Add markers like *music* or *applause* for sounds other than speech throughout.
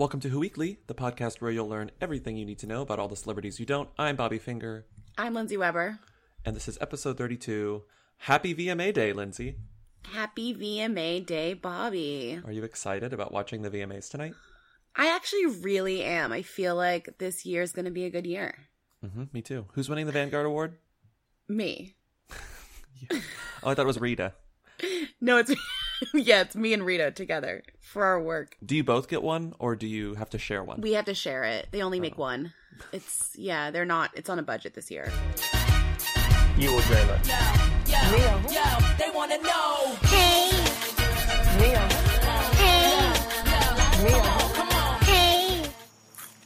Welcome to Who Weekly, the podcast where you'll learn everything you need to know about all the celebrities you don't. I'm Bobby Finger, I'm Lindsay Weber. and this is episode 32. Happy VMA Day, Lindsay. Happy VMA Day, Bobby. Are you excited about watching the VMAs tonight? I actually really am. I feel like this year is going to be a good year. hmm me too. Who's winning the Vanguard Award? Me. *laughs* Oh, I thought it was Rita. *laughs* No, it's *laughs* yeah, it's me and Rita together for our work. Do you both get one, or do you have to share one? We have to share it. They only make oh. one. It's yeah, they're not. It's on a budget this year. You or Jayla? Yo, yo, they wanna know. Hey, Mia. hey, Mia. hey.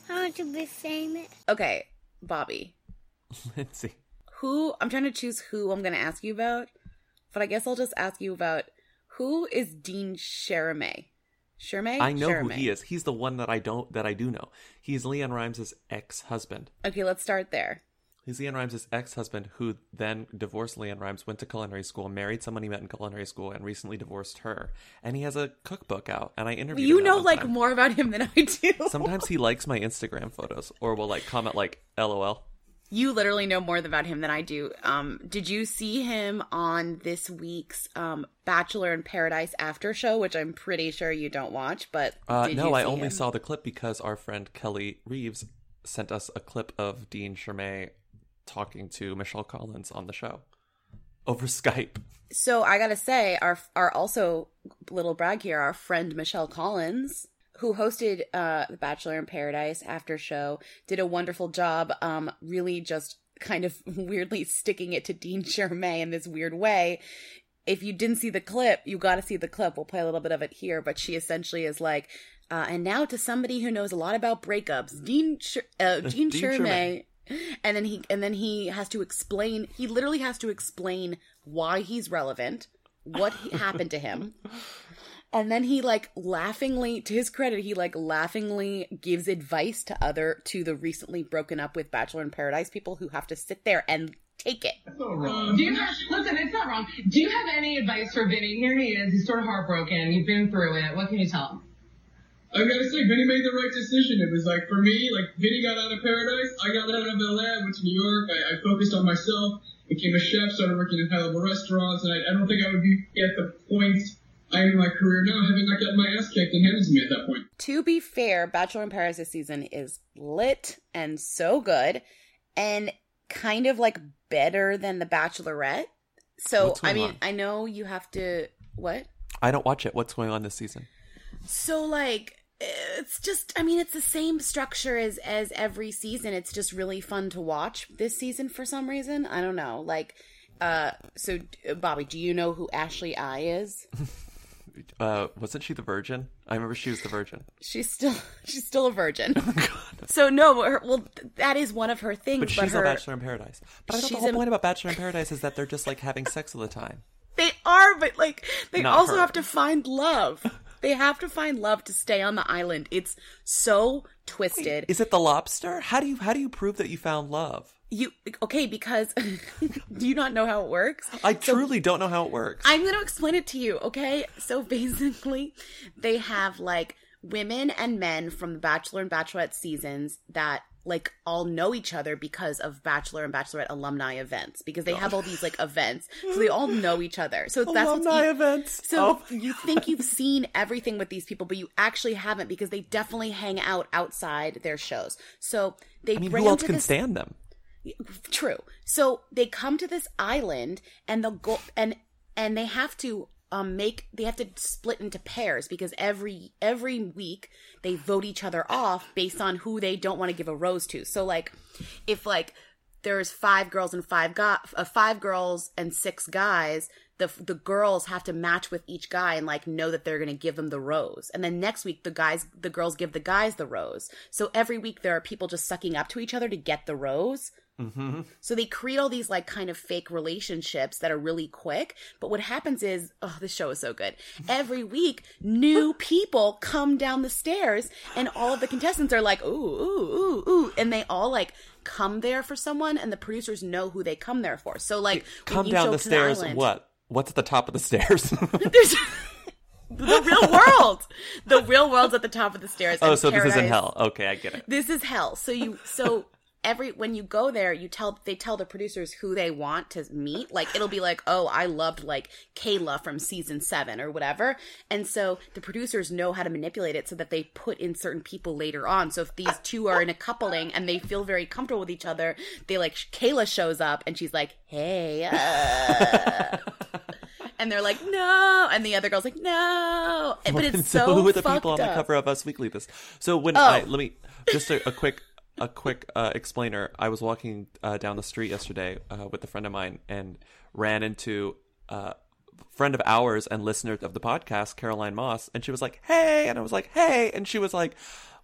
I want to be famous. Okay, Bobby. *laughs* Lindsay. Who I'm trying to choose who I'm going to ask you about, but I guess I'll just ask you about who is Dean Sheremet. Sheremet? I know who he is. He's the one that I don't that I do know. He's LeAnn Rimes' ex-husband. Okay, let's start there. He's LeAnn Rimes' ex-husband who then divorced LeAnn Rimes, went to culinary school, married someone he met in culinary school, and recently divorced her. And he has a cookbook out, and I interviewed You know like time. more about him than I do. Sometimes he likes my Instagram photos, or will like comment like "LOL." You literally know more about him than I do. Um, did you see him on this week's um, Bachelor in Paradise after show, which I'm pretty sure you don't watch, but Uh, no, I only him? saw the clip because our friend Kelly Reeves sent us a clip of Dean Sheremet talking to Michelle Collins on the show over *laughs* Skype. So I gotta say, our our also little brag here, our friend Michelle Collins, who hosted uh, the Bachelor in Paradise after show, did a wonderful job. Um, really just kind of *laughs* weirdly sticking it to Dean Sheremet in this weird way. If you didn't see the clip, you got to see the clip. We'll play a little bit of it here, but she essentially is like, uh, and now to somebody who knows a lot about breakups, Dean Ch- uh, *laughs* Dean, Dean Sheremet and then he and then he has to explain he literally has to explain why he's relevant what happened to him *laughs* and then he like laughingly to his credit he like laughingly gives advice to other to the recently broken up with bachelor in paradise people who have to sit there and take it Do you have, listen, it's not wrong. Do you have any advice for Vinny? Here he is. He's sort of heartbroken. You've been through it. What can you tell him? I gotta say, Vinny made the right decision. It was like, for me, like, Vinny got out of paradise, I got out of LA, I went to New York, I, I focused on myself, became a chef, started working in high level restaurants, and I, I don't think I would be at the point I am in my career now, having not gotten my ass kicked and handed to me at that point. to be fair bachelor in Paris this season is lit and so good and kind of like better than the bachelorette so i mean on? i know you have to what I don't watch it. What's going on this season? So like it's just I mean it's the same structure as as every season. It's just really fun to watch this season for some reason. I don't know. Like uh so uh, Bobby, do you know who Ashley I is? *laughs* Uh, wasn't she the virgin? I remember she was the virgin. She's still *laughs* she's still a virgin. *laughs* so no, her, well that is one of her things But she's her, a Bachelor in Paradise. But I thought the whole a- point about Bachelor in Paradise is that they're just like having sex all the time. They are, but like they Not also her. have to find love. they have to find love to stay on the island. It's so twisted. Is it the lobster? How do you how do you prove that you found love? You okay because *laughs* do you not know how it works? I So- truly don't know how it works. I'm going to explain it to you, okay? So basically, they have like women and men from the Bachelor and Bachelorette seasons that like all know each other because of Bachelor and Bachelorette alumni events because they have all these like events. So they all know each other. So that's Alumni events. So Oh. you think you've seen everything with these people, but you actually haven't because they definitely hang out outside their shows. So they I mean, bring who else can this- stand them? True. So they come to this island and they'll go and and they have to um make they have to split into pairs because every every week they vote each other off based on who they don't want to give a rose to. So like if like there's five girls and five guy uh, five girls and six guys the the girls have to match with each guy and like know that they're going to give them the rose and then next week the guys the girls give the guys the rose so every week there are people just sucking up to each other to get the rose Mm-hmm. so they create all these like kind of fake relationships that are really quick. But what happens is, oh, this show is so good. Every week, new *laughs* people come down the stairs, and all of the contestants are like, ooh, ooh, ooh, ooh, and they all like come there for someone, and the producers know who they come there for. So like, Come down the stairs. island- what? What's at the top of the stairs? *laughs* *laughs* The real world. The real world's at the top of the stairs. Oh, so this is in hell. Okay, I get it. This is hell. So you so every when you go there, you tell they tell the producers who they want to meet. Like it'll be like, oh, I loved like Kayla from season seven or whatever. And so the producers know how to manipulate it so that they put in certain people later on. So if these two are in a coupling and they feel very comfortable with each other, they like Kayla shows up and she's like, hey. Uh. *laughs* And they're like, no, and the other girl's like, no, but it's *laughs* so, so who are the people on the cover of Us Weekly? This. So when Oh. I let me just a, a quick a quick uh, explainer. I was walking uh, down the street yesterday uh, with a friend of mine and ran into uh, a friend of ours and listener of the podcast, Caroline Moss, and she was like, "Hey," and I was like, "Hey," and she was like.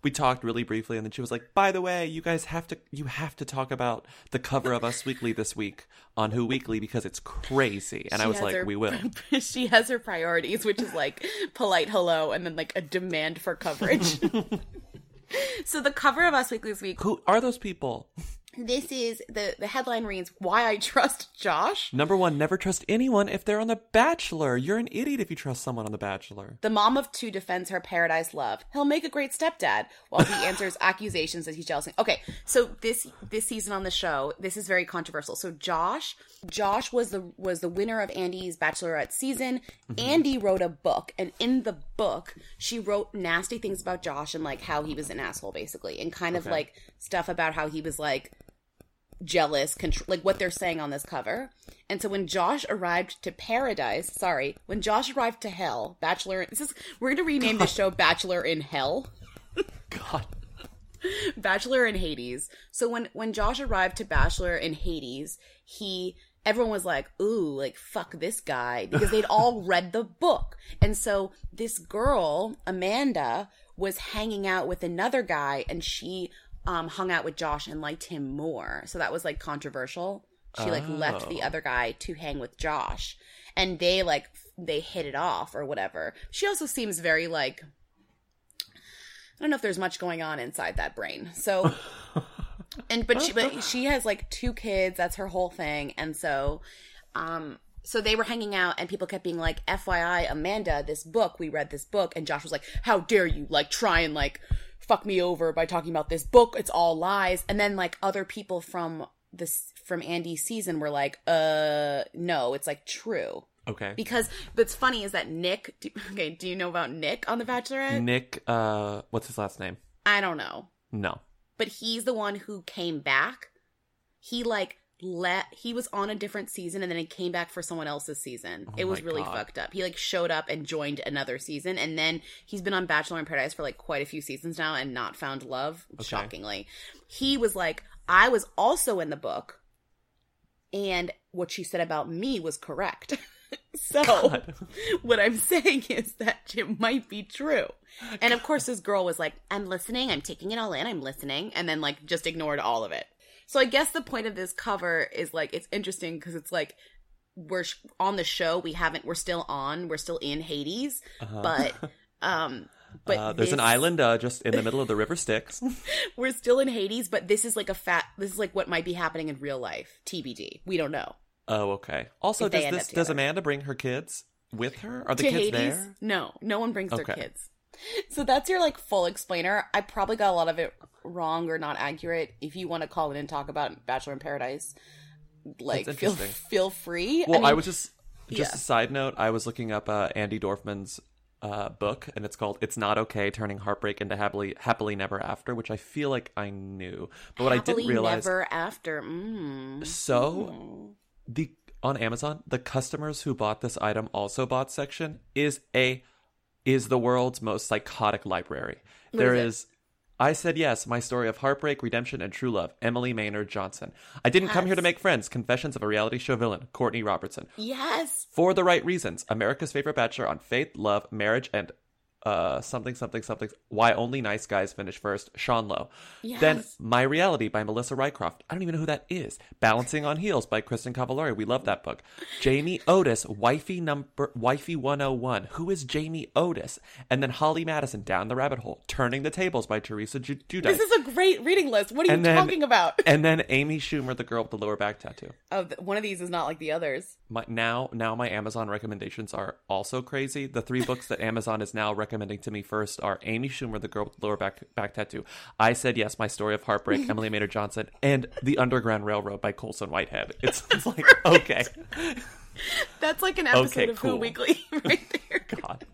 We talked really briefly, and then she was like, "By the way, you guys have to you have to talk about the cover of Us Weekly this week on Who Weekly because it's crazy." And I was like, her- "We will." *laughs* she has her priorities, which is like polite hello and then like a demand for coverage. *laughs* so the cover of Us Weekly this week, Who are those people? this is the the headline reads "Why I Trust Josh." Number one, never trust anyone if they're on The Bachelor. You're an idiot if you trust someone on The Bachelor. The mom of two defends her paradise love. He'll make a great stepdad while he *laughs* answers accusations that he's jealous. Okay, so this this season on the show, this is very controversial. So Josh, Josh was the was the winner of Andi's Bachelorette season. Mm-hmm. Andi wrote a book, and in the book, she wrote nasty things about Josh and like how he was an asshole, basically, and kind of like stuff about how he was like jealous, contr- like what they're saying on this cover. And so when Josh arrived to paradise, sorry, when Josh arrived to hell, Bachelor, this is we're going to rename the show Bachelor in Hell. God. Bachelor in Hades. So when when Josh arrived to Bachelor in Hades, he everyone was like, "Ooh, like fuck this guy," because they'd all *laughs* read the book. And so this girl, Amanda, was hanging out with another guy and she um hung out with Josh and liked him more. So that was like controversial. She like left the Oh. other guy to hang with Josh. And they like they hit it off or whatever. She also seems very like I don't know if there's much going on inside that brain. So, *laughs* and but she but *laughs* she has like two kids. That's her whole thing. And so, um, so they were hanging out, and people kept being like, "FYI, Amanda, this book. We read this book." And Josh was like, "How dare you like try and like fuck me over by talking about this book? It's all lies." And then like other people from this from Andi's season were like, "Uh, no, it's like true." Okay. Because what's funny is that Nick. Do, okay, do you know about Nick on The Bachelorette? Nick, uh, what's his last name? I don't know. No. But he's the one who came back. He like let he was on a different season and then he came back for someone else's season. Oh it was really God. fucked up. He like showed up and joined another season and then he's been on Bachelor in Paradise for like quite a few seasons now and not found love, shockingly. He was like, I was also in the book and what she said about me was correct. *laughs* so *laughs* *laughs* what I'm saying is that it might be true. And of course, this girl was like, I'm listening, I'm taking it all in, I'm listening, and then like just ignored all of it. So I guess the point of this cover is like, it's interesting because it's like, we're sh- on the show, we haven't, we're still on, we're still in Hades, but, *laughs* um, but Uh, there's an island uh, just in the middle of the river Styx. We're still in Hades, but this is like a fat, this is like what might be happening in real life. TBD. We don't know. Oh, okay. Also, does this does. Amanda bring her kids with her? Are the to kids Hades? there? No, no one brings Okay. their kids. So that's your like full explainer. I probably got a lot of it wrong or not accurate. If you want to call in and talk about Bachelor in Paradise, like feel feel free. Well, I, mean, was just just yeah. a side note. I was looking up uh, Andi Dorfman's uh, book, and it's called "It's Not Okay: Turning Heartbreak into Happily Happily Never After," which I feel like I knew, but what I didn't realize. never after. Mm. So the on Amazon, the customers who bought this item also bought section is a is the world's most psychotic library. There is is I said yes, my story of heartbreak, redemption, and true love. Emily Maynard Johnson. I didn't come here to make friends. Confessions of a reality show villain. Courtney Robertson. Yes, For the right reasons. America's favorite bachelor on faith, love, marriage, and uh, something, something, something. Why only nice guys finish first? Sean Lowe. Yes. Then My Reality by Melissa Rycroft. I don't even know who that is. Balancing on Heels by Kristin Cavallari. We love that book. Jamie Otis, Wifey number Wifey 101. Who is Jamie Otis? And then Holly Madison, Down the Rabbit Hole. Turning the Tables by Teresa Ju- Giudice. This is a great reading list. What are you then- talking about? *laughs* and then Amy Schumer, the girl with the lower back tattoo. Oh, one of these is not like the others. My, now, now my Amazon recommendations are also crazy. The three books that Amazon is now recommending to me first are Amy Schumer, the girl with the lower back back tattoo. I said yes, my story of heartbreak, *laughs* Emily Maynard Johnson, and The Underground Railroad by Colson Whitehead. It's, *laughs* it's like okay, That's like an episode Okay, of Who. Weekly *laughs* right there. God.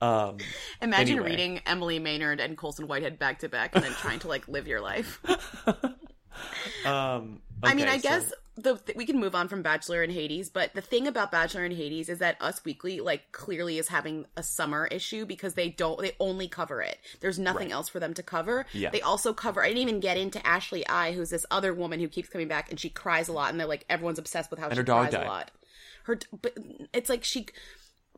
Um, Imagine Anyway. reading Emily Maynard and Colson Whitehead back to back and then trying to like live your life. um, I mean, I so- guess the th- we can move on from Bachelor and Hades, but the thing about Bachelor and Hades is that Us Weekly like clearly is having a summer issue because they don't they only cover it. There's nothing Right. else for them to cover. Yeah. They also cover. I didn't even get into Ashley I, who's this other woman who keeps coming back and she cries a lot, and they're like everyone's obsessed with how she her dog cries died. a lot. Her, but it's like she.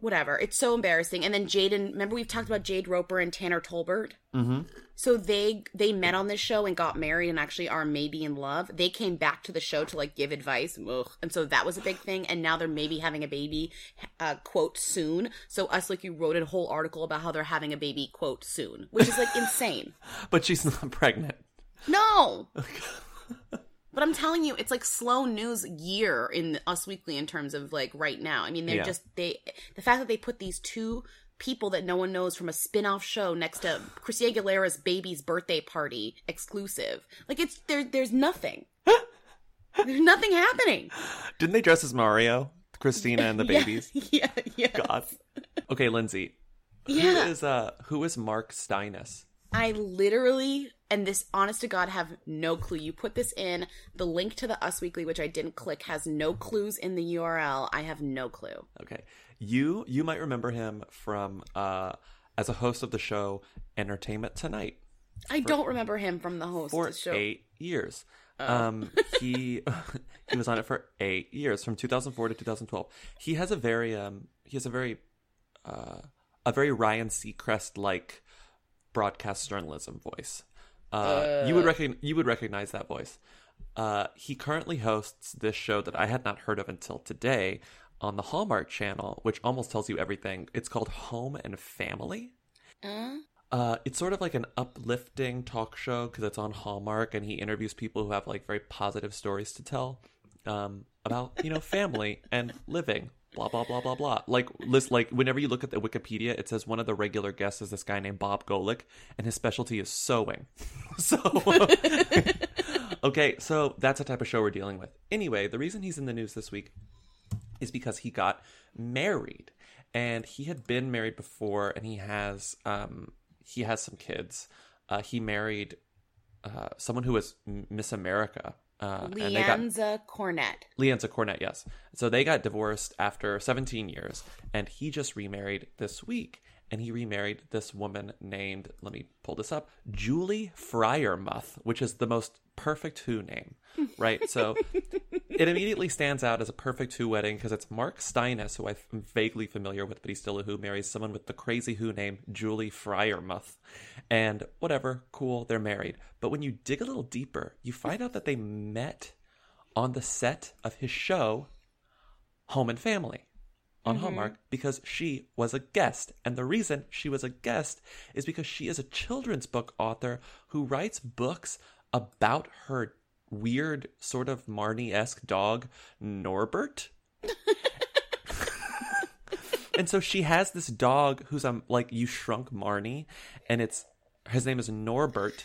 Whatever. It's so embarrassing. And then Jaden, remember we've talked about Jade Roper and Tanner Tolbert? Mm-hmm. So they they met on this show and got married and actually are maybe in love. They came back to the show to like give advice, Ugh. and so that was a big thing. And now they're maybe having a baby, uh, quote soon. So us like you wrote a whole article about how they're having a baby, quote soon, which is like insane. *laughs* but she's not pregnant. No. *laughs* But I'm telling you, it's like slow news year in Us Weekly in terms of like right now. I mean, they're Yeah. just they the fact that they put these two people that no one knows from a spin-off show next to Christina Aguilera's baby's birthday party exclusive. Like it's there there's nothing. *laughs* there's nothing happening. Didn't they dress as Mario, Christina, and the *laughs* babies? *laughs* Yeah, yeah. God. Okay, Lindsay. Yeah. Who is uh who is Mark Steines? I literally, and this honest to God, have no clue. You put this in, the link to the Us Weekly, which I didn't click, has no clues in the URL. I have no clue. Okay. You you might remember him from uh as a host of the show Entertainment Tonight I don't remember him from the host for show. eight years. Oh. Um *laughs* he *laughs* he was on it for eight years from 2004 to 2012. He has a very um he has a very uh a very Ryan Seacrest like broadcast journalism voice. Uh, you would recognize you would recognize that voice. Uh, he currently hosts this show that I had not heard of until today on the Hallmark Channel, which almost tells you everything. It's called Home and Family. Uh, it's sort of like an uplifting talk show because it's on Hallmark, and he interviews people who have like very positive stories to tell um, about you know family and living. Blah blah blah blah blah. Like list like whenever you look at the Wikipedia, it says one of the regular guests is this guy named Bob Golick, and his specialty is sewing. *laughs* so *laughs* okay, so that's the type of show we're dealing with. Anyway, the reason he's in the news this week is because he got married and he had been married before and he has um he has some kids uh he married uh someone who was miss america uh and they got Leanza Cornett. Leanza Cornett, yes. So they got divorced after 17 years, and he just remarried this week. And he remarried this woman named, let me pull this up, Julie Freyermuth, which is the most perfect Who name, *laughs* right? So it immediately stands out as a perfect Who wedding because it's Mark Steines, who I'm vaguely familiar with, but he's still a Who, marries someone with the crazy Who name, Julie Freyermuth. And whatever, cool, they're married. But when you dig a little deeper, you find out that they met on the set of his show Home and Family on mm-hmm. Hallmark because she was a guest. And the reason she was a guest is because she is a children's book author who writes books about her weird, sort of Marnie esque dog, Norbert. *laughs* and so she has this dog who's um like you shrunk Marnie, and it's his name is Norbert,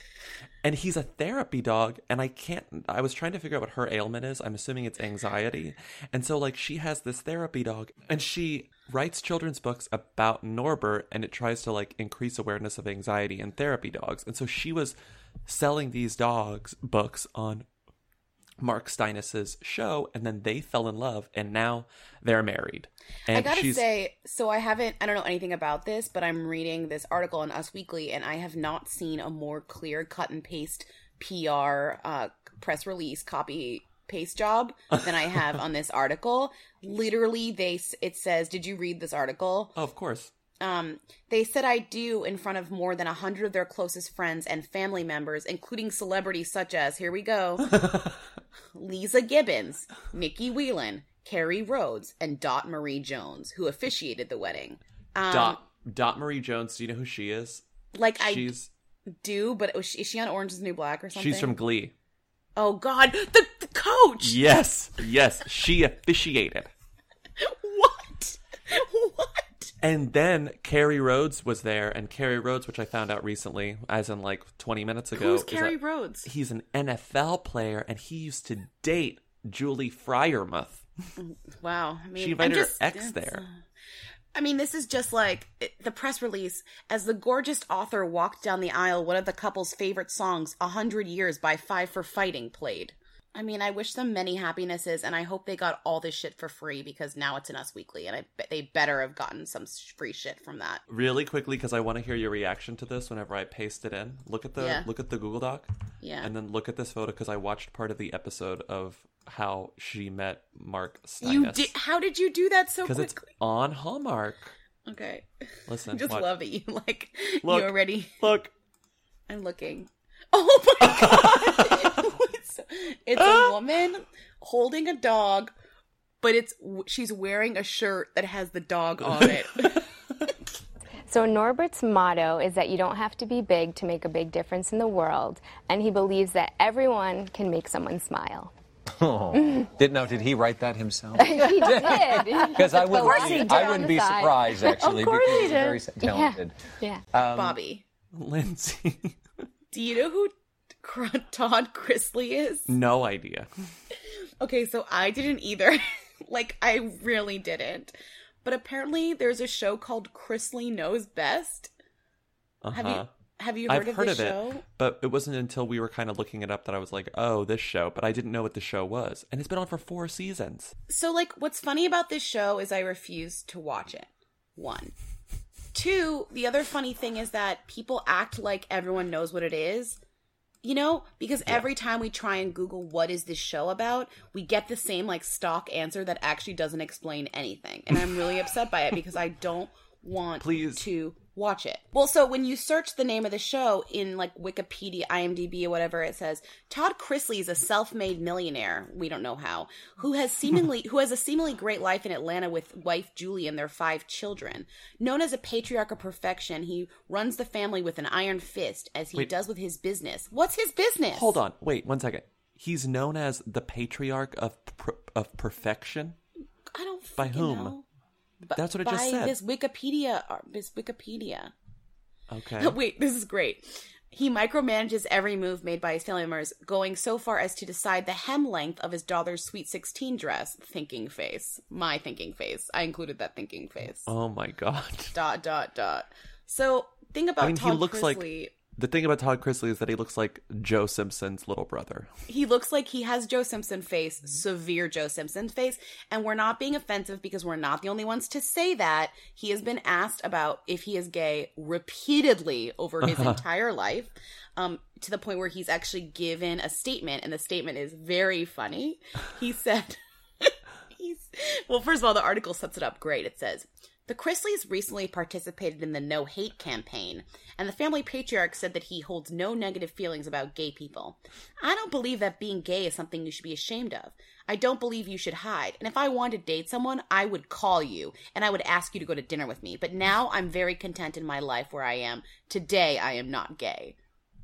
and he's a therapy dog. And I can't. I was trying to figure out what her ailment is. I'm assuming it's anxiety, and so like she has this therapy dog, and she writes children's books about Norbert, and it tries to like increase awareness of anxiety and therapy dogs. And so she was selling these dogs books on Mark Steines's show, and then they fell in love, and now they're married. And I gotta she's, say, so I haven't, I don't know anything about this, but I'm reading this article on Us Weekly, and I have not seen a more clear cut and paste PR uh, press release copy paste job than I have *laughs* on this article. Literally, they it says, "Did you read this article?" oh, of course, Um, they said I do in front of more than a hundred of their closest friends and family members, including celebrities such as here we go, *laughs* Leeza Gibbons, Nicky Whelan, Kerry Rhodes, and Dot Marie Jones, who officiated the wedding. Um, Dot Dot Marie Jones. Do you know who she is? like I She's do, but is she, is she on Orange is the New Black or something? she's from Glee. Oh God, the, the coach. Yes, yes, she officiated. *laughs* What? What? And then Kerry Rhodes was there, and Kerry Rhodes, which I found out recently, as in like 20 minutes ago, Who's Kerry that Rhodes? He's an NFL player, and he used to date Julie Freyermuth. Wow. I mean, She invited her ex there. uh, I mean, this is just like the press release. As the gorgeous author walked down the aisle, one of the couple's favorite songs, A Hundred Years by Five for Fighting, played. I mean, I wish them many happinesses, and I hope they got all this shit for free because now it's in Us Weekly, and I bet they better have gotten some free shit from that. Really quickly, because I want to hear your reaction to this whenever I paste it in. Look at the Yeah. look at the Google Doc, Yeah. and then look at this photo because I watched part of the episode of how she met Mark you did? How did you do that so Because it's quickly? on Hallmark. Okay. Listen, *laughs* I just watch. love it. You like Look. you already. Look, I'm looking. Oh my *laughs* god! *laughs* it's, it's a woman holding a dog, but it's she's wearing a shirt that has the dog on it. *laughs* So Norbert's motto is that you don't have to be big to make a big difference in the world, and he believes that everyone can make someone smile. Oh. Did now? Did he write that himself? *laughs* he did. *laughs* Because I wouldn't, course he be, did I wouldn't be side. surprised actually Of course because he he's did. very talented. Yeah. Um, Bobby, Lindsay. do you know who Cr- *laughs* Todd Chrisley is? no idea. Okay, so I didn't either. *laughs* like I really didn't. But apparently, there's a show called Chrisley Knows Best. Uh Have you have you heard I've of heard this of show? it, but it wasn't until we were kind of looking it up that I was like, "Oh, this show." But I didn't know what the show was, and it's been on for four seasons. So, like, what's funny about this show is I refuse to watch it. One. Two, the other funny thing is that people act like everyone knows what it is. You know, because every time we try and Google what is this show about, we get the same like stock answer that actually doesn't explain anything. And I'm really upset by it because I don't want Please. to watch it. Well, so when you search the name of the show in like Wikipedia, IMDb, or whatever, it says Todd Chrisley is a self-made millionaire. We don't know how, who has *laughs* seemingly who has a seemingly great life in Atlanta with wife Julie and their five children. Known as a patriarch of perfection, he runs the family with an iron fist, as he Wait. does with his business. What's his business? Hold on, wait one second. He's known as the patriarch of per- of perfection. I don't By whom? know. But That's what it by just said. This Wikipedia, uh, this Wikipedia. Okay. *laughs* Wait, this is great. He micromanages every move made by his family members, going so far as to decide the hem length of his daughter's Sweet 16 dress. Thinking face. My thinking face. I included that thinking face. Oh my god. Dot, dot, dot. So, think about I mean, Todd he looks like Chrisley, the thing about Todd Chrisley is that he looks like Joe Simpson's little brother. he looks like he has Joe Simpson face, severe Joe Simpson face, and we're not being offensive because we're not the only ones to say that. He has been asked about if he is gay repeatedly over his entire life, um, to the point where he's actually given a statement, and the statement is very funny. He said, *laughs* he's, well, first of all, the article sets it up great. It says, the Chrisleys recently participated in the No Hate campaign, and the family patriarch said that he holds no negative feelings about gay people. I don't believe that being gay is something you should be ashamed of. I don't believe you should hide. And if I wanted to date someone, I would call you and I would ask you to go to dinner with me. But now I'm very content in my life where I am. Today, I am not gay.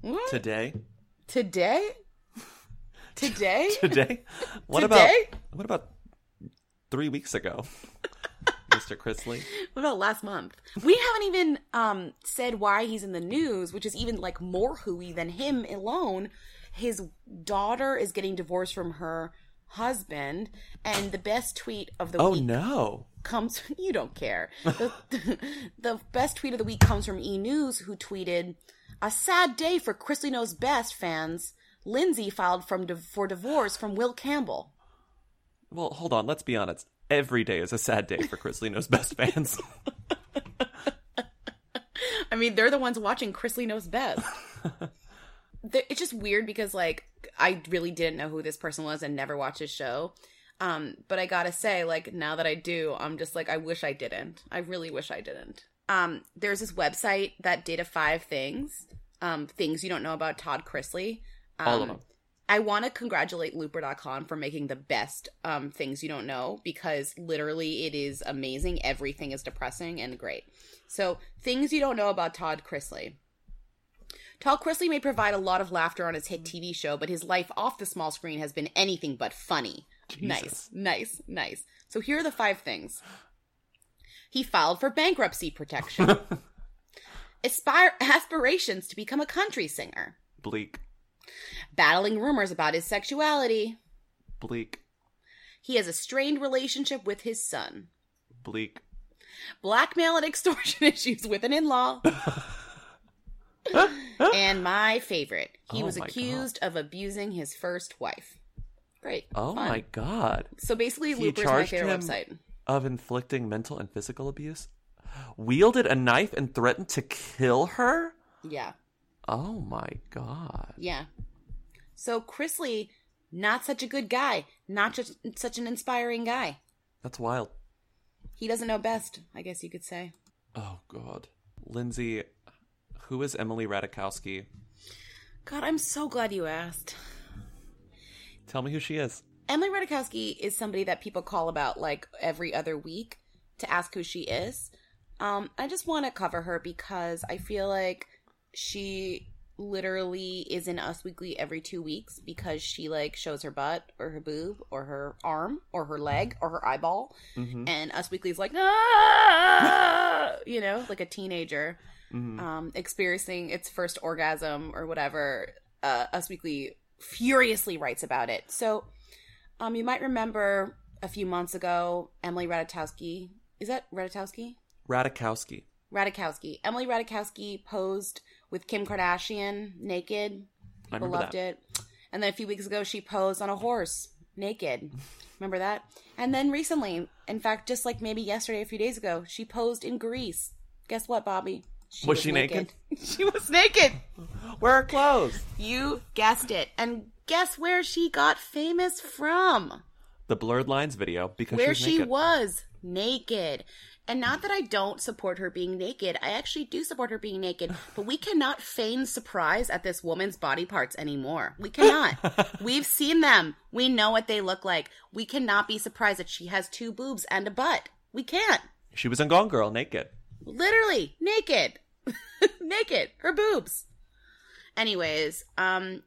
What? Today, Today? *laughs* Today? today. *laughs* What Today? about what about three weeks ago, Mr. Chrisley? *laughs* What about last month? We haven't even um said why he's in the news, which is even like more hooey than him alone. His daughter is getting divorced from her husband, and the best tweet of the Oh week no. comes. *laughs* You don't care. The, *laughs* the best tweet of the week comes from E News, who tweeted, "A sad day for Chrisley Knows Best fans. Lindsie filed from for divorce from Will Campbell." Well, hold on. Let's be honest. Every day is a sad day for Chrisley Knows Best fans. *laughs* I mean, they're the ones watching Chrisley Knows Best. It's just weird because, like, I really didn't know who this person was and never watched his show. Um, but I gotta say, like, now that I do, I'm just like, I wish I didn't. I really wish I didn't. Um, there's this website that did a five things, um, things you don't know about Todd Chrisley. Um, All of them. I want to congratulate Looper.com for making the best um, things you don't know because literally it is amazing. Everything is depressing and great. So, things you don't know about Todd Chrisley. Todd Chrisley may provide a lot of laughter on his hit TV show, but his life off the small screen has been anything but funny. Nice, nice, nice. So, here are the five things. He filed for bankruptcy protection. *laughs* Aspire aspirations to become a country singer. Bleak. Battling rumors about his sexuality. Bleak. He has a strained relationship with his son. Bleak. Blackmail and *laughs* extortion issues with an in law. *laughs* and my favorite, he Oh was accused of abusing his first wife. Great. Oh fun. my god. So basically, He Looper's my charged favorite him website. of inflicting mental and physical abuse. Wielded a knife and threatened to kill her? Yeah. Oh my god. Yeah. So Chrisley, not such a good guy. Not just such an inspiring guy. That's wild. He doesn't know best, I guess you could say. Oh god. Lindsay, who is Emily Radikowski? God, I'm so glad you asked. Tell me who she is. Emily Ratajkowski is somebody that people call about like every other week to ask who she is. Um, I just want to cover her because I feel like she literally is in Us Weekly every two weeks because she like shows her butt or her boob or her arm or her leg or her eyeball, and Us Weekly is like, ah! you know, like a teenager um, experiencing its first orgasm or whatever. Uh, Us Weekly furiously writes about it. So, um, you might remember a few months ago, Emily Ratajkowski. Is that Ratajkowski? Radikowski. Ratajkowski. Emily Ratajkowski posed with Kim Kardashian naked. I People loved that. it. And then a few weeks ago, she posed on a horse naked. Remember that? And then recently, in fact, just like maybe yesterday, a few days ago, she posed in Greece. Guess what, Bobby? Was she naked? *laughs* she was naked. Where are clothes? You guessed it. And guess where she got famous from? The blurred lines video because where she was she naked. was naked. And not that I don't support her being naked. I actually do support her being naked, but we cannot feign surprise at this woman's body parts anymore. We cannot. *laughs* We've seen them. We know what they look like. We cannot be surprised that she has two boobs and a butt. We can't. She was in Gone Girl naked. Literally naked. *laughs* naked. Her boobs. Anyways, um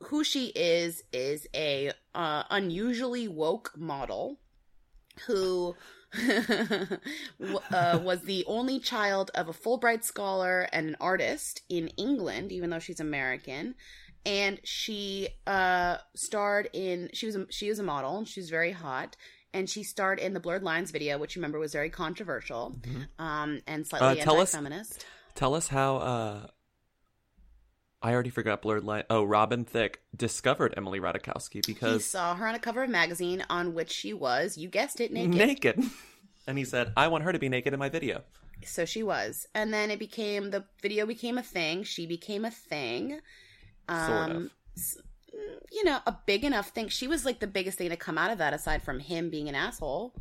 who she is is a uh, unusually woke model who uh, was the only child of a Fulbright scholar and an artist in England, even though she's American. And she uh, starred in she was a, she was a model and she's very hot. And she starred in the Blurred Lines video, which you remember was very controversial um, and slightly Uh, tell us- anti-feminist. Tell us how. I already forgot blurred line. Oh, Robin Thicke discovered Emily Radikowski because He saw her on a cover of a magazine on which she was, you guessed it, naked. naked. *laughs* and he said, "I want her to be naked in my video." So she was. And then it became the video became a thing. She became a thing. Sort Um, of. You know, a big enough thing. She was like the biggest thing to come out of that aside from him being an asshole,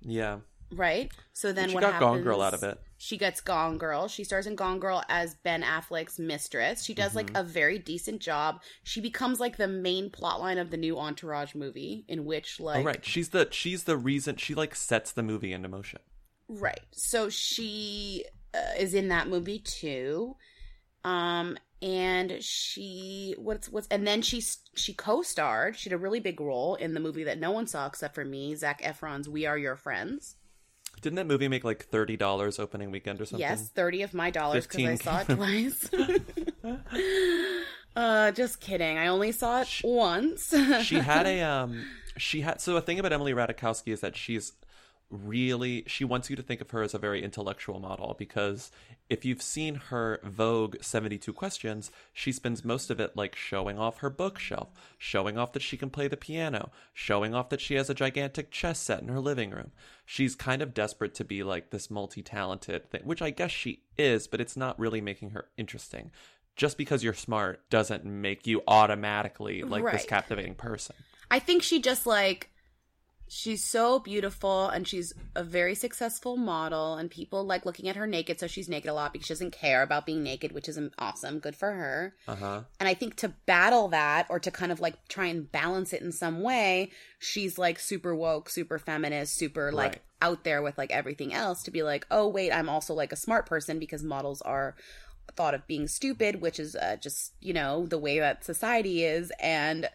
Yeah. Right? So then she what got happens? Gone Girl out of it. She gets Gone Girl. She stars in Gone Girl as Ben Affleck's mistress. She does Mm-hmm. like a very decent job. She becomes like the main plotline of the new Entourage movie in which like oh, right. She's the she's the reason she like sets the movie into motion. Right. So she uh, is in that movie too. Um and she what's what's and then she she co-starred. She had a really big role in the movie that no one saw except for me, Zac Efron's We Are Your Friends. Didn't that movie make like thirty dollars opening weekend or something? Yes, 30 of my dollars cuz I 15 saw it twice. *laughs* uh just kidding. I only saw it once. she had a *laughs* um she had so a thing about Emily Ratajkowski is that she's really she wants you to think of her as a very intellectual model because if you've seen her Vogue 72 questions, she spends most of it like showing off her bookshelf, showing off that she can play the piano, showing off that she has a gigantic chess set in her living room. She's kind of desperate to be like this multi-talented thing, which I guess she is, but it's not really making her interesting. Just because you're smart doesn't make you automatically like this captivating person. I think she just like She's so beautiful and she's a very successful model and people like looking at her naked so she's naked a lot because she doesn't care about being naked which is awesome good for her Uh huh. and I think to battle that or to kind of like try and balance it in some way she's like super woke super feminist super like Right. out there with like everything else to be like oh wait I'm also like a smart person because models are thought of being stupid which is uh, just you know the way that society is and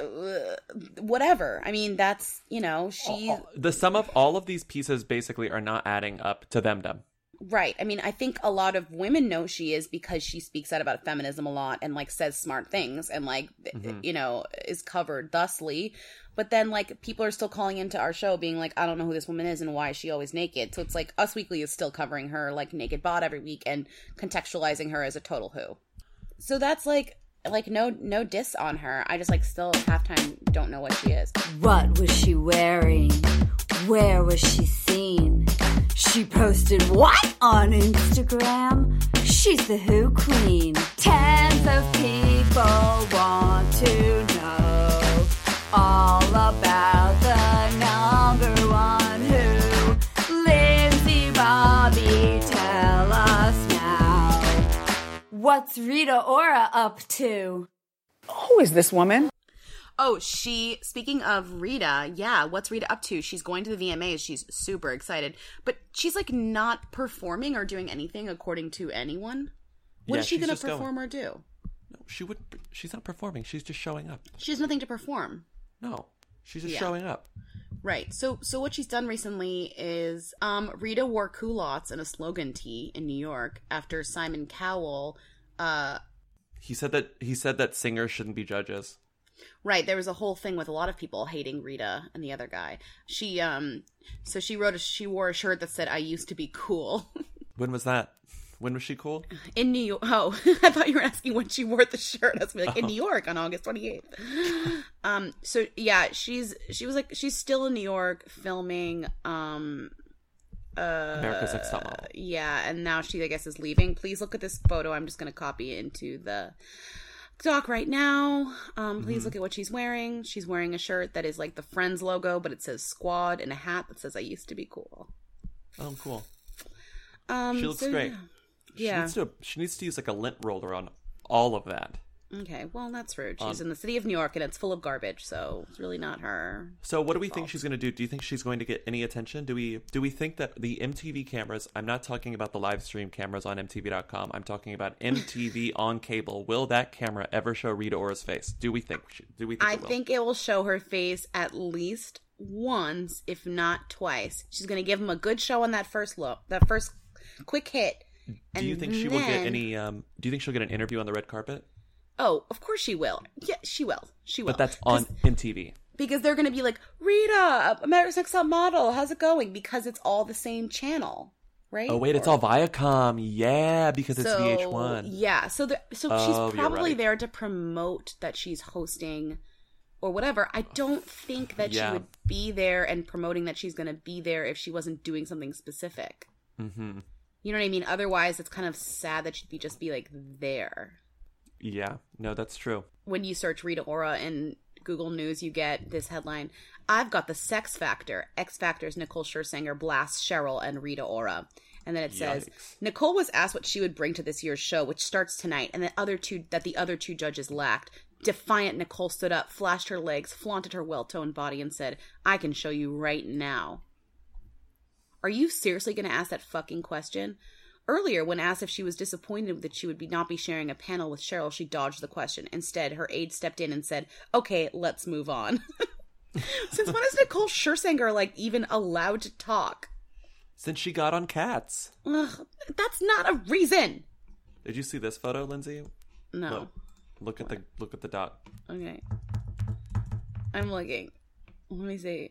Uh, whatever I mean that's you know she The sum of all of these pieces basically are not adding up to them. Them. Right. I mean, I think a lot of women know she is because she speaks out about feminism a lot and like says smart things and like th- mm-hmm. you know is covered thusly. But then like people are still calling into our show being like, I don't know who this woman is and why is she always naked. So it's like Us Weekly is still covering her like naked bot every week and contextualizing her as a total who. So that's like like no no diss on her. I just like still half time don't know what she is. What was she wearing? Where was she seen? She posted what on Instagram? She's the Who Queen. Tens of people want to know all about What's Rita Ora up to? Who is this woman? Oh, she, speaking of Rita, yeah, what's Rita up to? She's going to the VMAs. She's super excited. But she's like not performing or doing anything according to anyone. What Yeah, is she going to just going. perform or do? No, she would. She's not performing. She's just showing up. She has nothing to perform. No, she's just Yeah. showing up. Right. So so what she's done recently is um Rita wore culottes and a slogan tee in New York after Simon Cowell uh He said that he said that singers shouldn't be judges. Right, there was a whole thing with a lot of people hating Rita and the other guy. She um so she wrote a she wore a shirt that said I used to be cool. *laughs* When was that? When was she cool? in New York. Oh, *laughs* I thought you were asking when she wore the shirt. I was like in Oh. New York on August 28th. *laughs* um so yeah, she's she was like she's still in New York filming um uh America's Next Top Model. yeah, and now she I guess is leaving. Please look at this photo. I'm just going to copy it into the doc right now. Um please Mhm. look at what she's wearing. She's wearing a shirt that is like the Friends logo, but it says squad and a hat that says I used to be cool. Oh, cool. Um she looks so, great. yeah. She Yeah. needs to. She needs to use like a lint roller on all of that. Okay, well that's rude. She's Um, in the city of New York and it's full of garbage, so it's really not her. So what do we think she's going to do? Do you think she's going to get any attention? Do we do we think that the MTV cameras, I'm not talking about the live stream cameras on mtv.com. I'm talking about *laughs* MTV on cable. Will that camera ever show Rita Ora's face? Do we think do we think I it think it will show her face at least once, if not twice. She's gonna give him a good show on that first look, that first quick hit. Do you and think she will get then- any um do you think she'll get an interview on the red carpet? Oh, of course she will. Yeah, she will. She will. But that's on MTV. because they're gonna be like Rita, America's Next Top Model. How's it going? Because it's all the same channel, right? Oh wait, it's all Viacom. Yeah, because it's VH1. Yeah, so the, so Oh, she's probably right. there to promote that she's hosting or whatever. I don't think that Yeah. she would be there and promoting that she's going to be there if she wasn't doing something specific. Mhm. You know what I mean? Otherwise, it's kind of sad that she'd be just be like there. Yeah. No, that's true. When you search Rita Ora in Google News, you get this headline: "I've got the sex factor." X Factor's Nicole Scherzinger blasts Cheryl and Rita Ora. And then it says Yikes. Nicole was asked what she would bring to this year's show, which starts tonight, and the other two that the other two judges lacked. Defiant Nicole stood up, flashed her legs, flaunted her well-toned body, and said, "I can show you right now." Are you seriously going to ask that fucking question? Earlier, when asked if she was disappointed that she would be not be sharing a panel with Cheryl, she dodged the question. Instead, her aide stepped in and said, "Okay, let's move on." *laughs* Since when is Nicole Scherzinger like even allowed to talk? Since she got on Cats. Ugh, that's not a reason. Did you see this photo, Lindsay? No. Look, look at the look at the dot. Okay. I'm looking. Let me see.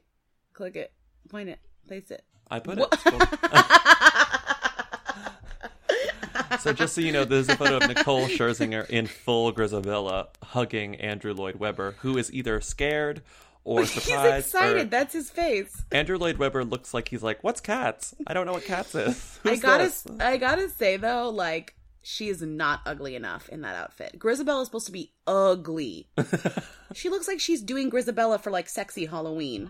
Click it. Point it. Place it. I put it. *laughs* so just so you know, there's a photo of Nicole Scherzinger in full Grizabella hugging Andrew Lloyd Webber, who is either scared or *laughs* surprised. He's excited. or- That's his face. Andrew Lloyd Webber looks like he's like, "What's cats? I don't know what cats is." *laughs* I gotta, this?" I gotta say though, like she is not ugly enough in that outfit. Grizabella is supposed to be ugly. she looks like she's doing Grizabella for like sexy Halloween.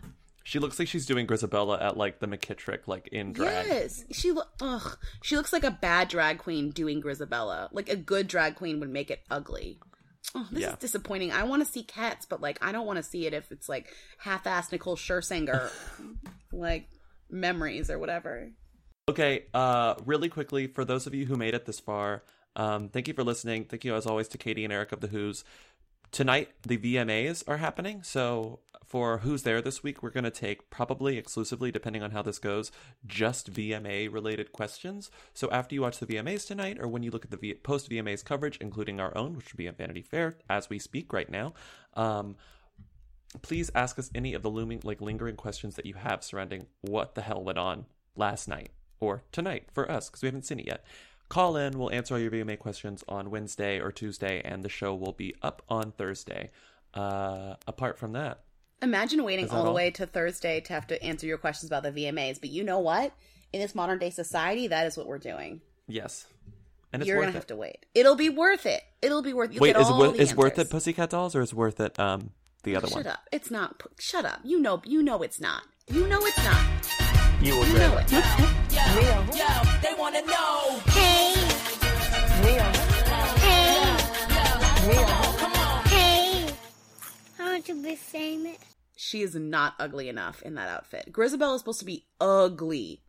She looks like she's doing Grizabella at like the McKittrick, like in drag. Yes, she lo- ugh, she looks like a bad drag queen doing Grizabella. Like a good drag queen would make it ugly. Oh, this Yeah. is disappointing. I want to see Cats, but like I don't want to see it if it's like half-assed Nicole Scherzinger, *laughs* like memories or whatever. Okay, uh, really quickly, for those of you who made it this far, um, thank you for listening. Thank you, as always, to Katie and Eric of the Who's. Tonight, the VMAs are happening. So, for Who's There this week, we're going to take probably exclusively, depending on how this goes, just VMA related questions. So, after you watch the VMAs tonight, or when you look at the v- post VMAs coverage, including our own, which will be at Vanity Fair as we speak right now, um, please ask us any of the looming, like lingering questions that you have surrounding what the hell went on last night or tonight for us because we haven't seen it yet. Call in, we'll answer all your VMA questions on Wednesday or Tuesday, and the show will be up on Thursday. Uh, apart from that, Imagine waiting all the all? way to Thursday to have to answer your questions about the VMAs. But you know what? In this modern day society, that is what we're doing. yes, and it's You're gonna it. have to wait. It'll be worth it. It'll be worth. You'll Wait, is it all worth, the is worth it. Pussycat Dolls or is worth it um the other Shut one? Shut up. It's not. Shut up. You know. You know it's not. You know it's not. You know it. Yo, yo, they wanna know. Hey, Mia. hey, Mia. hey. I want to be famous. She is not ugly enough in that outfit. Grizabella is supposed to be ugly.